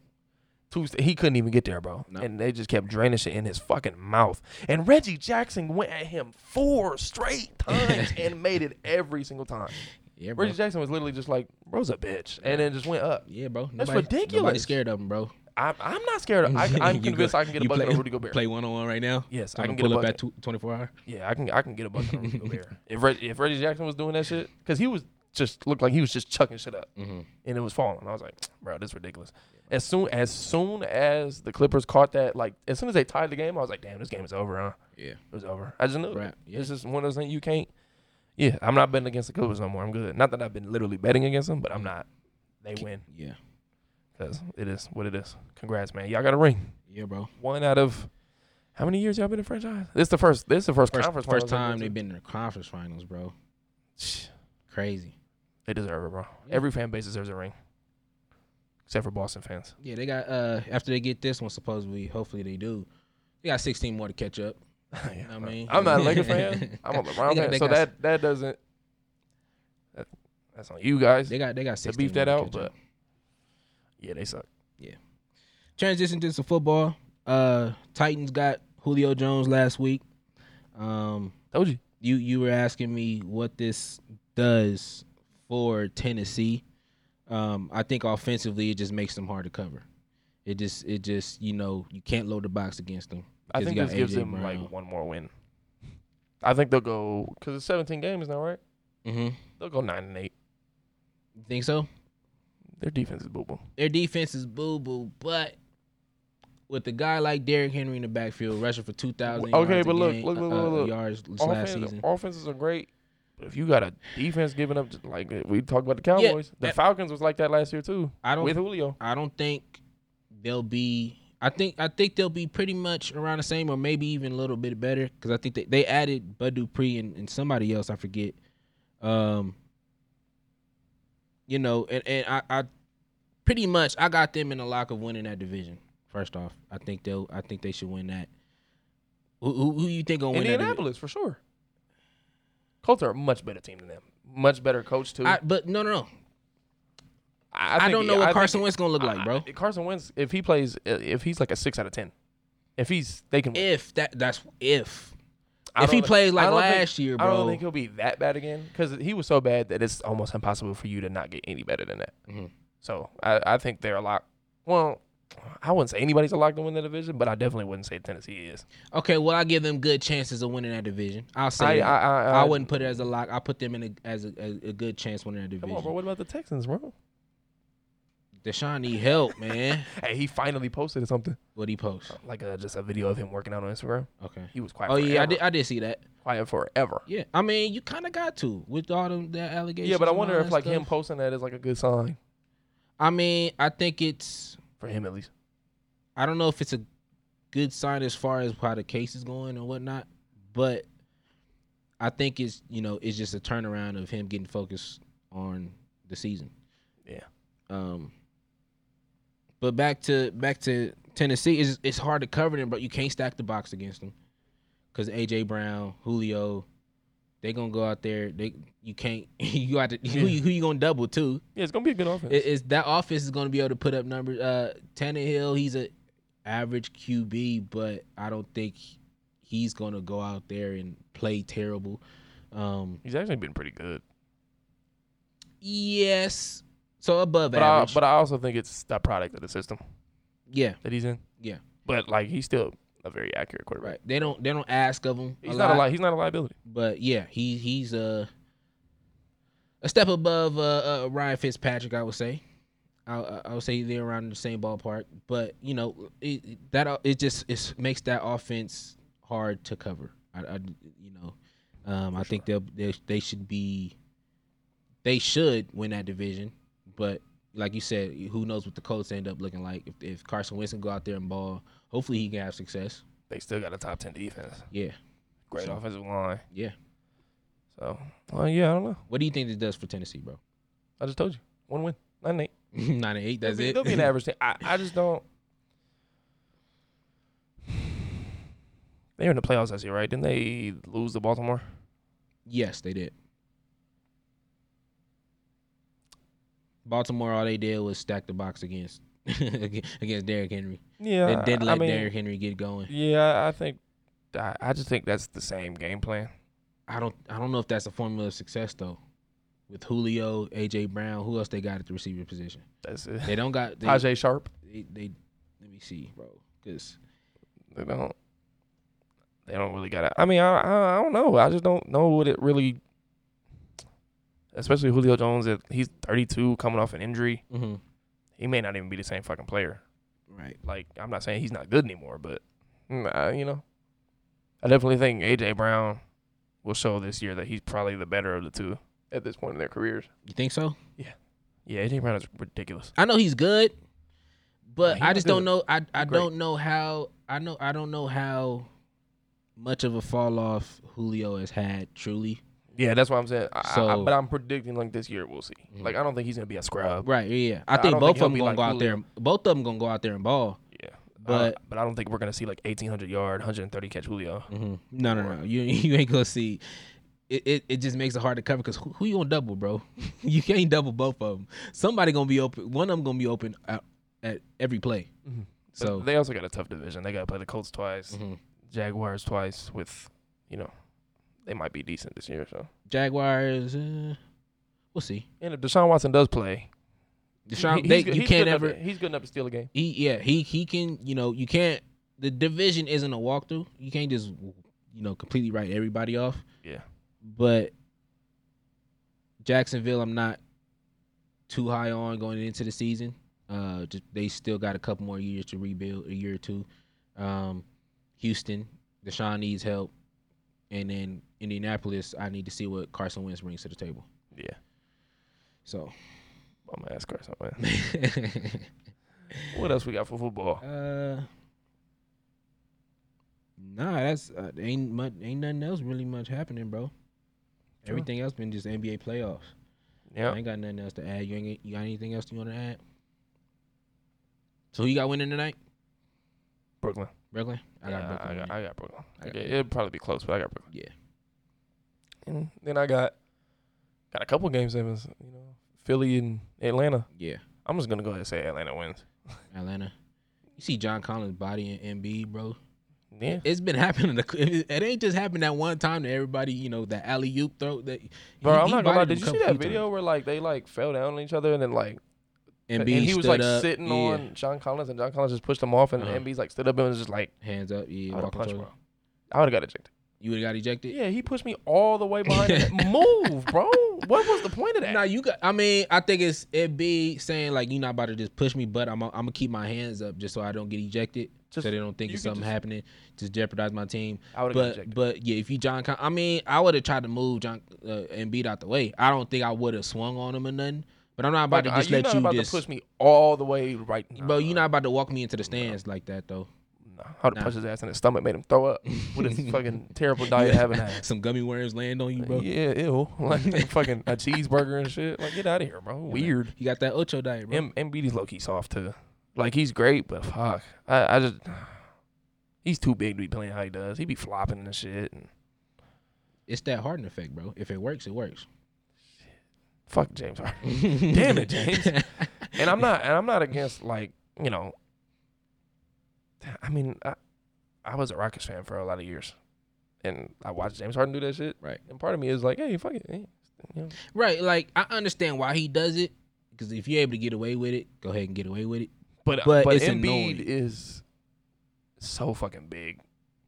Tuesday, he couldn't even get there, bro. No. And they just kept draining shit in his fucking mouth. And Reggie Jackson went at him four straight times and made it every single time. Yeah, bro. Reggie Jackson was literally just like, bro's a bitch. And then just went up. Yeah, bro. That's Nobody- ridiculous. Nobody's scared of him, bro. I'm, I'm not scared. Of, I, I'm You convinced go- I can get a you bucket play, on Rudy Gobert. Play one on one right now. Yes, I can can get a pull up bucket. at tw- 24 hour. Yeah, I can I can get a bucket on Rudy Gobert. If Reg, if Reggie Jackson was doing that shit, because he was just looked like he was just chucking shit up Mm-hmm. and it was falling. I was like, bro, this is ridiculous. As soon as soon as the Clippers caught that, like as soon as they tied the game, I was like, damn, this game is over, huh? Yeah. It was over. I just knew. Right. It. Yeah. It's just one of those things you can't. Yeah, I'm not betting against the Clippers no more. I'm good. Not that I've been literally betting against them, but I'm not. They win Yeah. because it is what it is. Congrats, man. Y'all got a ring. Yeah, bro. One out of how many years y'all been in franchise? This the first. This is the first, First, conference. first time they've been in the conference finals, bro. Crazy. They deserve it, bro. Yeah. Every fan base deserves a ring, except for Boston fans. Yeah, they got uh after they get this one, supposedly, hopefully they do. They got 16 more to catch up. Yeah, I mean, I'm not a Lakers fan. I'm a LeBron got- fan. So got- that that doesn't. That, that's on you guys They got they got to beef that out, but yeah, they suck. Yeah. Transition to some football. Uh, Titans got Julio Jones last week. Um, Told you. you you were asking me what this does for Tennessee. Um, I think offensively it just makes them hard to cover. It just it just you know you can't load the box against them. I think this gives AJ them like one more win. I think they'll go because it's 17 games now, right? Mm-hmm. They'll go nine and eight. Think so? Their defense is boo boo. Their defense is boo boo, but with a guy like Derrick Henry in the backfield, rushing for two thousand Okay, yards, but look, game, look, look, uh, look, uh, look. yards last season. offenses are great, but if you got a defense giving up, like we talked about the Cowboys, the that- Falcons was like that last year too I don't with Julio. I don't think they'll be. I think I think they'll be pretty much around the same, or maybe even a little bit better, because I think they, they added Bud Dupree and, and somebody else I forget. Um, you know, and, and I, I pretty much I got them in the lock of winning that division. First off, I think they'll I think they should win that. Who who, who you think gonna win Indianapolis for sure. Colts are a much better team than them. Much better coach too. I, but no no no. I, I, don't know what think- Carson Wentz gonna look like, bro. I- Carson Wentz, if he plays, if he's like a six out of ten, if he's they can. win. If that that's if I if he plays like I don't think- last year, I bro. don't think he'll be that bad again because he was so bad that it's almost impossible for you to not get any better than that. Mhm. So I, I think they're a lot. Well, I wouldn't say anybody's a lock to win the division, but I definitely wouldn't say Tennessee is. Okay, well, I give them good chances of winning that division. I'll say I. I, I, I, I, wouldn't put it as a lock. I put them in a, as a, a, good chance winning that division. Come on, bro. What about the Texans, bro? Deshaun need help, man. Hey, he finally posted something what he post? like a, just a video of him working out on Instagram. Okay. He was quiet. Oh yeah, I did. I did see that. quiet forever. Yeah, I mean, you kind of got to with all them that allegations. Yeah, but I wonder if like stuff. him posting that is like a good sign I mean, I think it's. for him at least. I don't know if it's a good sign as far as how the case is going or whatnot, but I think it's you know it's just a turnaround of him getting focused on the season. Yeah. Um. But back to back to Tennessee, it's it's hard to cover them, but you can't stack the box against them because AJ Brown, Julio, they gonna go out there. They you can't you got to who, you- who you gonna double to? Yeah, it's gonna be a good offense. It, it's that offense is gonna be able to put up numbers. Uh, Tannehill, he's a average QB, but I don't think he's gonna go out there and play terrible. Um, He's actually been pretty good. yes, so above But I, average. but I also think it's that product of the system yeah, that he's in. Yeah. But like he's still a very accurate quarterback. right. They don't they don't ask of him. He's a not lot, a li- he's not a liability. but yeah, he he's uh, a step above uh, uh, Ryan Fitzpatrick, I would say. I, I I would say they're around the same ballpark, but you know it, that it just it makes that offense hard to cover. I, I you know, um, I think they'll they they should be they should win that division, but like you said, who knows what the Colts end up looking like if if Carson Wentz can go out there and ball. Hopefully he can have success. They still got a top ten defense. Yeah, Great So- offensive line. yeah. So well, yeah, I don't know. What do you think this does for Tennessee, bro? I just told you. One win. Nine and eight. Nine and eight. That's they'll be, it. They'll be an average team. I, I just don't They were in the playoffs last year, right? Didn't they lose to Baltimore? Yes, they did. Baltimore, all they did was stack the box against against Derrick Henry. Yeah. and didn't I let mean, Derrick Henry get going. Yeah, I think I, I just think that's the same game plan. I don't I don't know if that's a formula of success though. With Julio, AJ Brown, who else they got at the receiver position? That's it. They don't got they, Tajae Sharpe. they, they let me see, bro. Cause They don't. They don't really got it. I mean, I, I I don't know. I just don't know what it really. Especially Julio Jones, he's 32, coming off an injury, mm-hmm. he may not even be the same fucking player. right. Like I'm not saying he's not good anymore, but mm, you know, I definitely think AJ Brown will show this year that he's probably the better of the two at this point in their careers. You think so? Yeah, Yeah, AJ Brown is ridiculous. I know he's good, but I just good. don't know. I I great. don't know how. I know I don't know how much of a fall off Julio has had. Truly, Yeah, that's what I'm saying. I, I, So- but I'm predicting like this year we'll see. Mhm. Like I don't think he's gonna be a scrub. right? Yeah, yeah. I I think both think of them gonna like go out there. and- Both of them gonna go out there and ball. Yeah, But- but but I don't think we're gonna see like 1800 yard, 130 catch Julio. Mm-hmm. No, no, no. You you ain't gonna see. It, it, it just makes it hard to cover because who, who you gonna double, bro? you can't double both of them. Somebody gonna be open. One of them gonna be open at, at every play. Mhm. So But they also got a tough division. They got to play the Colts twice, mhm. Jaguars twice. With you know, they might be decent this year. So Jaguars, uh, we'll see. and if Deshaun Watson does play, Deshaun, he- they, good- you can't ever. to- he's good enough to steal a game. He yeah he he can you know you can't. The division isn't a walkthrough. You can't just you know completely write everybody off. Yeah. But Jacksonville, I'm not too high on going into the season. Uh, just, they still got a couple more years to rebuild, a year or two. Um, Houston, Deshaun needs help, and then Indianapolis, I need to see what Carson Wentz brings to the table. Yeah, So, I'm gonna ask Carson. Man. What else we got for football? uh, nah, that's uh, ain't much, ain't nothing else really much happening, bro. Sure. Everything else been just NBA playoffs. Yeah. I ain't got nothing else to add. You ain't you got anything else you want to add? So who you got winning tonight? Brooklyn. Brooklyn. I got Brooklyn. I got. I got Brooklyn. I got it'd probably be close, but I got Brooklyn. Yeah. And then I got got a couple game sevens. You know, Philly and Atlanta. yeah, I'm just gonna go ahead and say Atlanta wins. Atlanta. You see John Collins' body in Embiid, bro. Yeah, It's been happening. It it ain't just happened that one time to everybody. You know that alley oop throw. That bro. he- I'm not gonna lie. Did you see that video where like they like fell down on each other and then like times. and Embiid he was like up, sitting yeah. on John Collins and John Collins just pushed him off and Uh-huh. Embiid's like stood up and was just like hands up. Yeah, I would have walking punched towards- bro. I would have got ejected. You would have got ejected. Yeah, he pushed me all the way behind. the. Move, bro. What was the point of that? Nah, you got. I mean, I think it's it be saying like you're not about to just push me, but I'm I'm gonna keep my hands up just so I don't get ejected, Just- so they don't think you it's could something just- happening to jeopardize my team. I would have got But ejected. but yeah, if you John, Con- I mean, I would have tried to move John uh, and beat out the way. I don't think I would have swung on him or nothing. But I'm not about Like, to just you're let not you about just. to push me all the way right. bro, you're not about to walk me into the stands like that though. Would have Nah. punched his ass in the stomach, made him throw up with his fucking terrible diet having had. Some gummy worms land on you, bro. Yeah, ew. Like fucking a cheeseburger and shit. Like get out of here, bro. Weird. You got that Ocho diet, bro. M Embiid's low key soft too. Like he's great, but fuck. I, I just he's too big to be playing how he does. He be flopping and shit. And it's that Harden effect, bro. If it works, it works. Fuck James Harden. Damn it, James. and I'm not and I'm not against like, you know I mean, I, I was a Rockets fan for a lot of years. And I watched James Harden do that shit. Right. And part of me is like, hey, fuck it. Hey, you know, Right, like I understand why he does it because if you're able to get away with it, go ahead and get away with it. But But but, it's Embiid annoying. is so fucking big.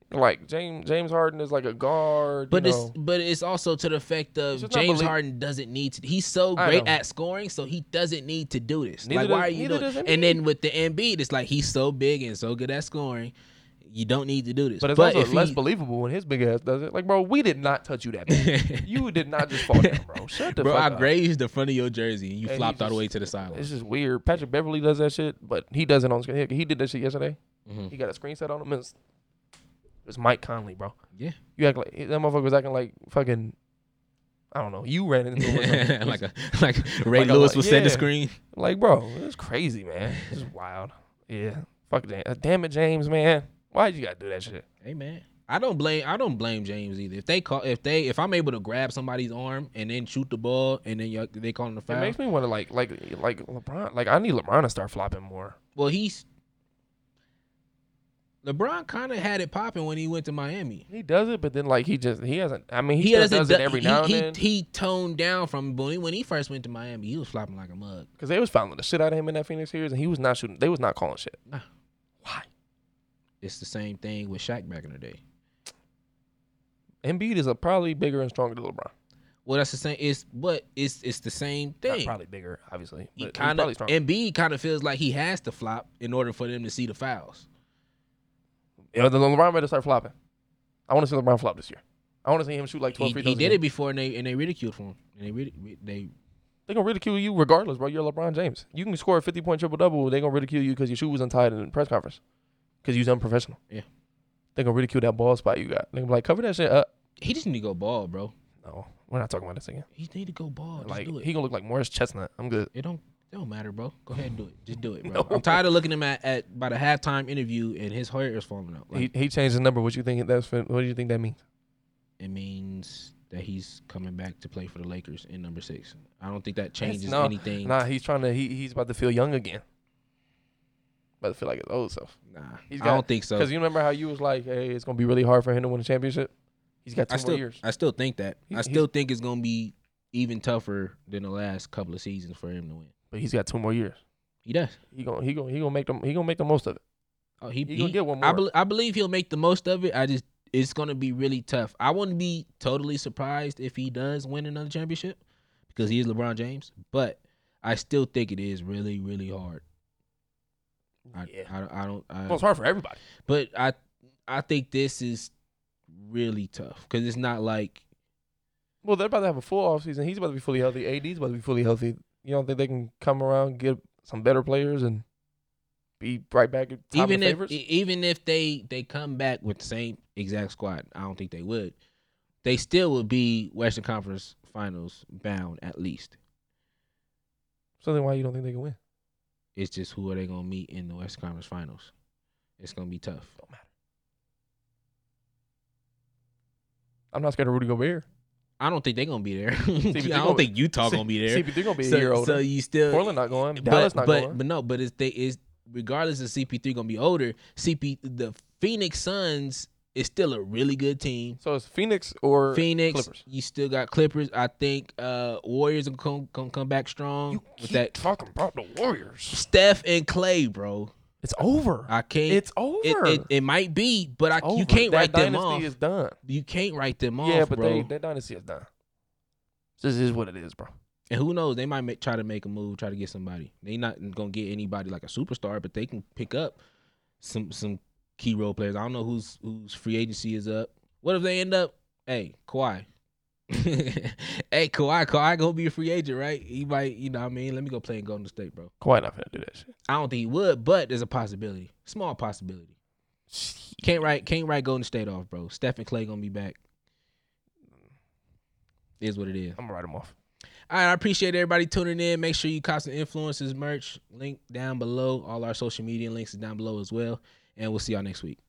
Like James James Harden is like a guard. But it's know. but it's also to the effect of just James belie- Harden doesn't need to. He's so great at scoring, so he doesn't need to do this. Neither like why does- are you doing? does And then with the Embiid, it's like he's so big and so good at scoring, you don't need to do this. but it's also if less he- believable when his big ass does it. Like, bro, we did not touch you that bad. you did not just fall down, bro. Shut the bro, fuck I up. grazed the front of your jersey and you And flopped all the way to the sideline. It's just weird. Patrick Beverly does that shit, but he does it on screen. He, he did that shit yesterday. Mhm. He got a screen set on him. It's, it's Mike Conley, bro. Yeah. You act like that motherfucker was acting like fucking. I don't know. You ran into him or like a like Ray Like a- Lewis was setting the screen. Like, bro, it's crazy, man. It's wild. Yeah. Fuck James. Uh, damn it, James, man. Why'd you gotta do that shit? Hey man, I don't blame I don't blame James either. If they call if they if I'm able to grab somebody's arm and then shoot the ball and then they call him the foul. It makes me want to like, like, like LeBron. Like, I need LeBron to start flopping more. well, he's LeBron kind of had it popping when he went to Miami. He does it, but then like he just he hasn't. I mean, he, He, still does it every he, now and he, then he toned down from when he, when he first went to Miami. He was flopping like a mug. because they was fouling the shit out of him in that Phoenix series, and he was not shooting. They was not calling shit. Nah. Why? It's the same thing with Shaq back in the day. Embiid is a probably bigger and stronger than LeBron. Well, that's the same. It's but it's it's the same Not thing. probably bigger, obviously. He But he's kind of. Embiid kind of feels like he has to flop in order for them to see the fouls. Yeah, then LeBron better start flopping. I want to see LeBron flop this year. I want to see him shoot like twelve He, free he did it before and they and they ridiculed him. And they they They gonna ridicule you regardless, bro. You're LeBron James. You can score a fifty point triple double. They gonna ridicule you because your shoe was untied in the press conference because you was unprofessional. Yeah. They gonna ridicule that ball spot you got. They gonna be like, cover that shit up. he just need to go ball, bro. No, we're not talking about this again. He need to go ball. Just like do it. he gonna look like Morris Chestnut. I'm good. it don't it don't matter, bro. Go ahead and do it. Just do it, bro. No. I'm tired of looking at him at, at by the halftime interview and his hair is falling out. Like, he he changed the number. What you think that's? fin- What do you think that means? it means that he's coming back to play for the Lakers in number six. I don't think that changes no, anything. Nah, he's trying to. He he's about to feel young again. About to feel like his old self. Nah, He's I got- don't think so. Because you remember how you was like, hey, it's gonna be really hard for him to win a championship. He's got two I more still, years. I still think that. He- I still think it's gonna be even tougher than the last couple of seasons for him to win. But he's got two more years. He does. He gonna he gonna he gonna make them. He gonna make the most of it. Oh, he, He he gonna get one I, more. I believe he'll make the most of it. I just it's gonna be really tough. I wouldn't be totally surprised if he does win another championship because he is LeBron James. But I still think it is really, really hard. I, yeah. I, don't- I don't. I, Well, it's hard for everybody. but I, I think this is really tough because it's not like Well, they're about to have a full off season. He's about to be fully healthy. AD's about to be fully healthy. You don't think they can come around, get some better players, and be right back at top even if favorites? even if they they come back with the same exact squad, I don't think they would. They still would be Western Conference Finals bound at least. so then, why you don't think they can win? It's just who are they gonna meet in the Western Conference Finals? It's gonna be tough. Don't matter. I'm not scared of Rudy Gobert. I don't think they're gonna be there. I don't gonna- think Utah gonna be there. CP3 gonna be a so, year older. so you still Portland not going. but, Dallas not but, going. But no, but it's they is regardless of CP3 gonna be older. CP the Phoenix Suns is still a really good team. so it's Phoenix or Phoenix, Clippers. you still got Clippers. I think uh Warriors are gonna come, come back strong You with keep that. talking about the Warriors. Steph and Clay, bro. It's over. I can't. it's over. it, it, it might be, but I, you can't that write them off. dynasty is done. you can't write them off, yeah, but bro. they that dynasty is done. This is what it is, bro. and who knows? They might make, try to make a move, try to get somebody. They not gonna get anybody like a superstar, but they can pick up some some key role players. I don't know who's whose free agency is up. What if they end up? Hey, Kawhi. hey, Kawhi, Kawhi gonna be a free agent, right? He might, you know, what I mean, let me go play in Golden State, bro. Kawhi not gonna do that shit. I don't think he would, but there's a possibility, small possibility. Can't write, can't write Golden State off, bro. Steph and Clay gonna be back. Is what it is. I'm gonna write him off. All right, I appreciate everybody tuning in. Make sure you cop some influences merch. Link down below. All our social media links is down below as well. And we'll see y'all next week.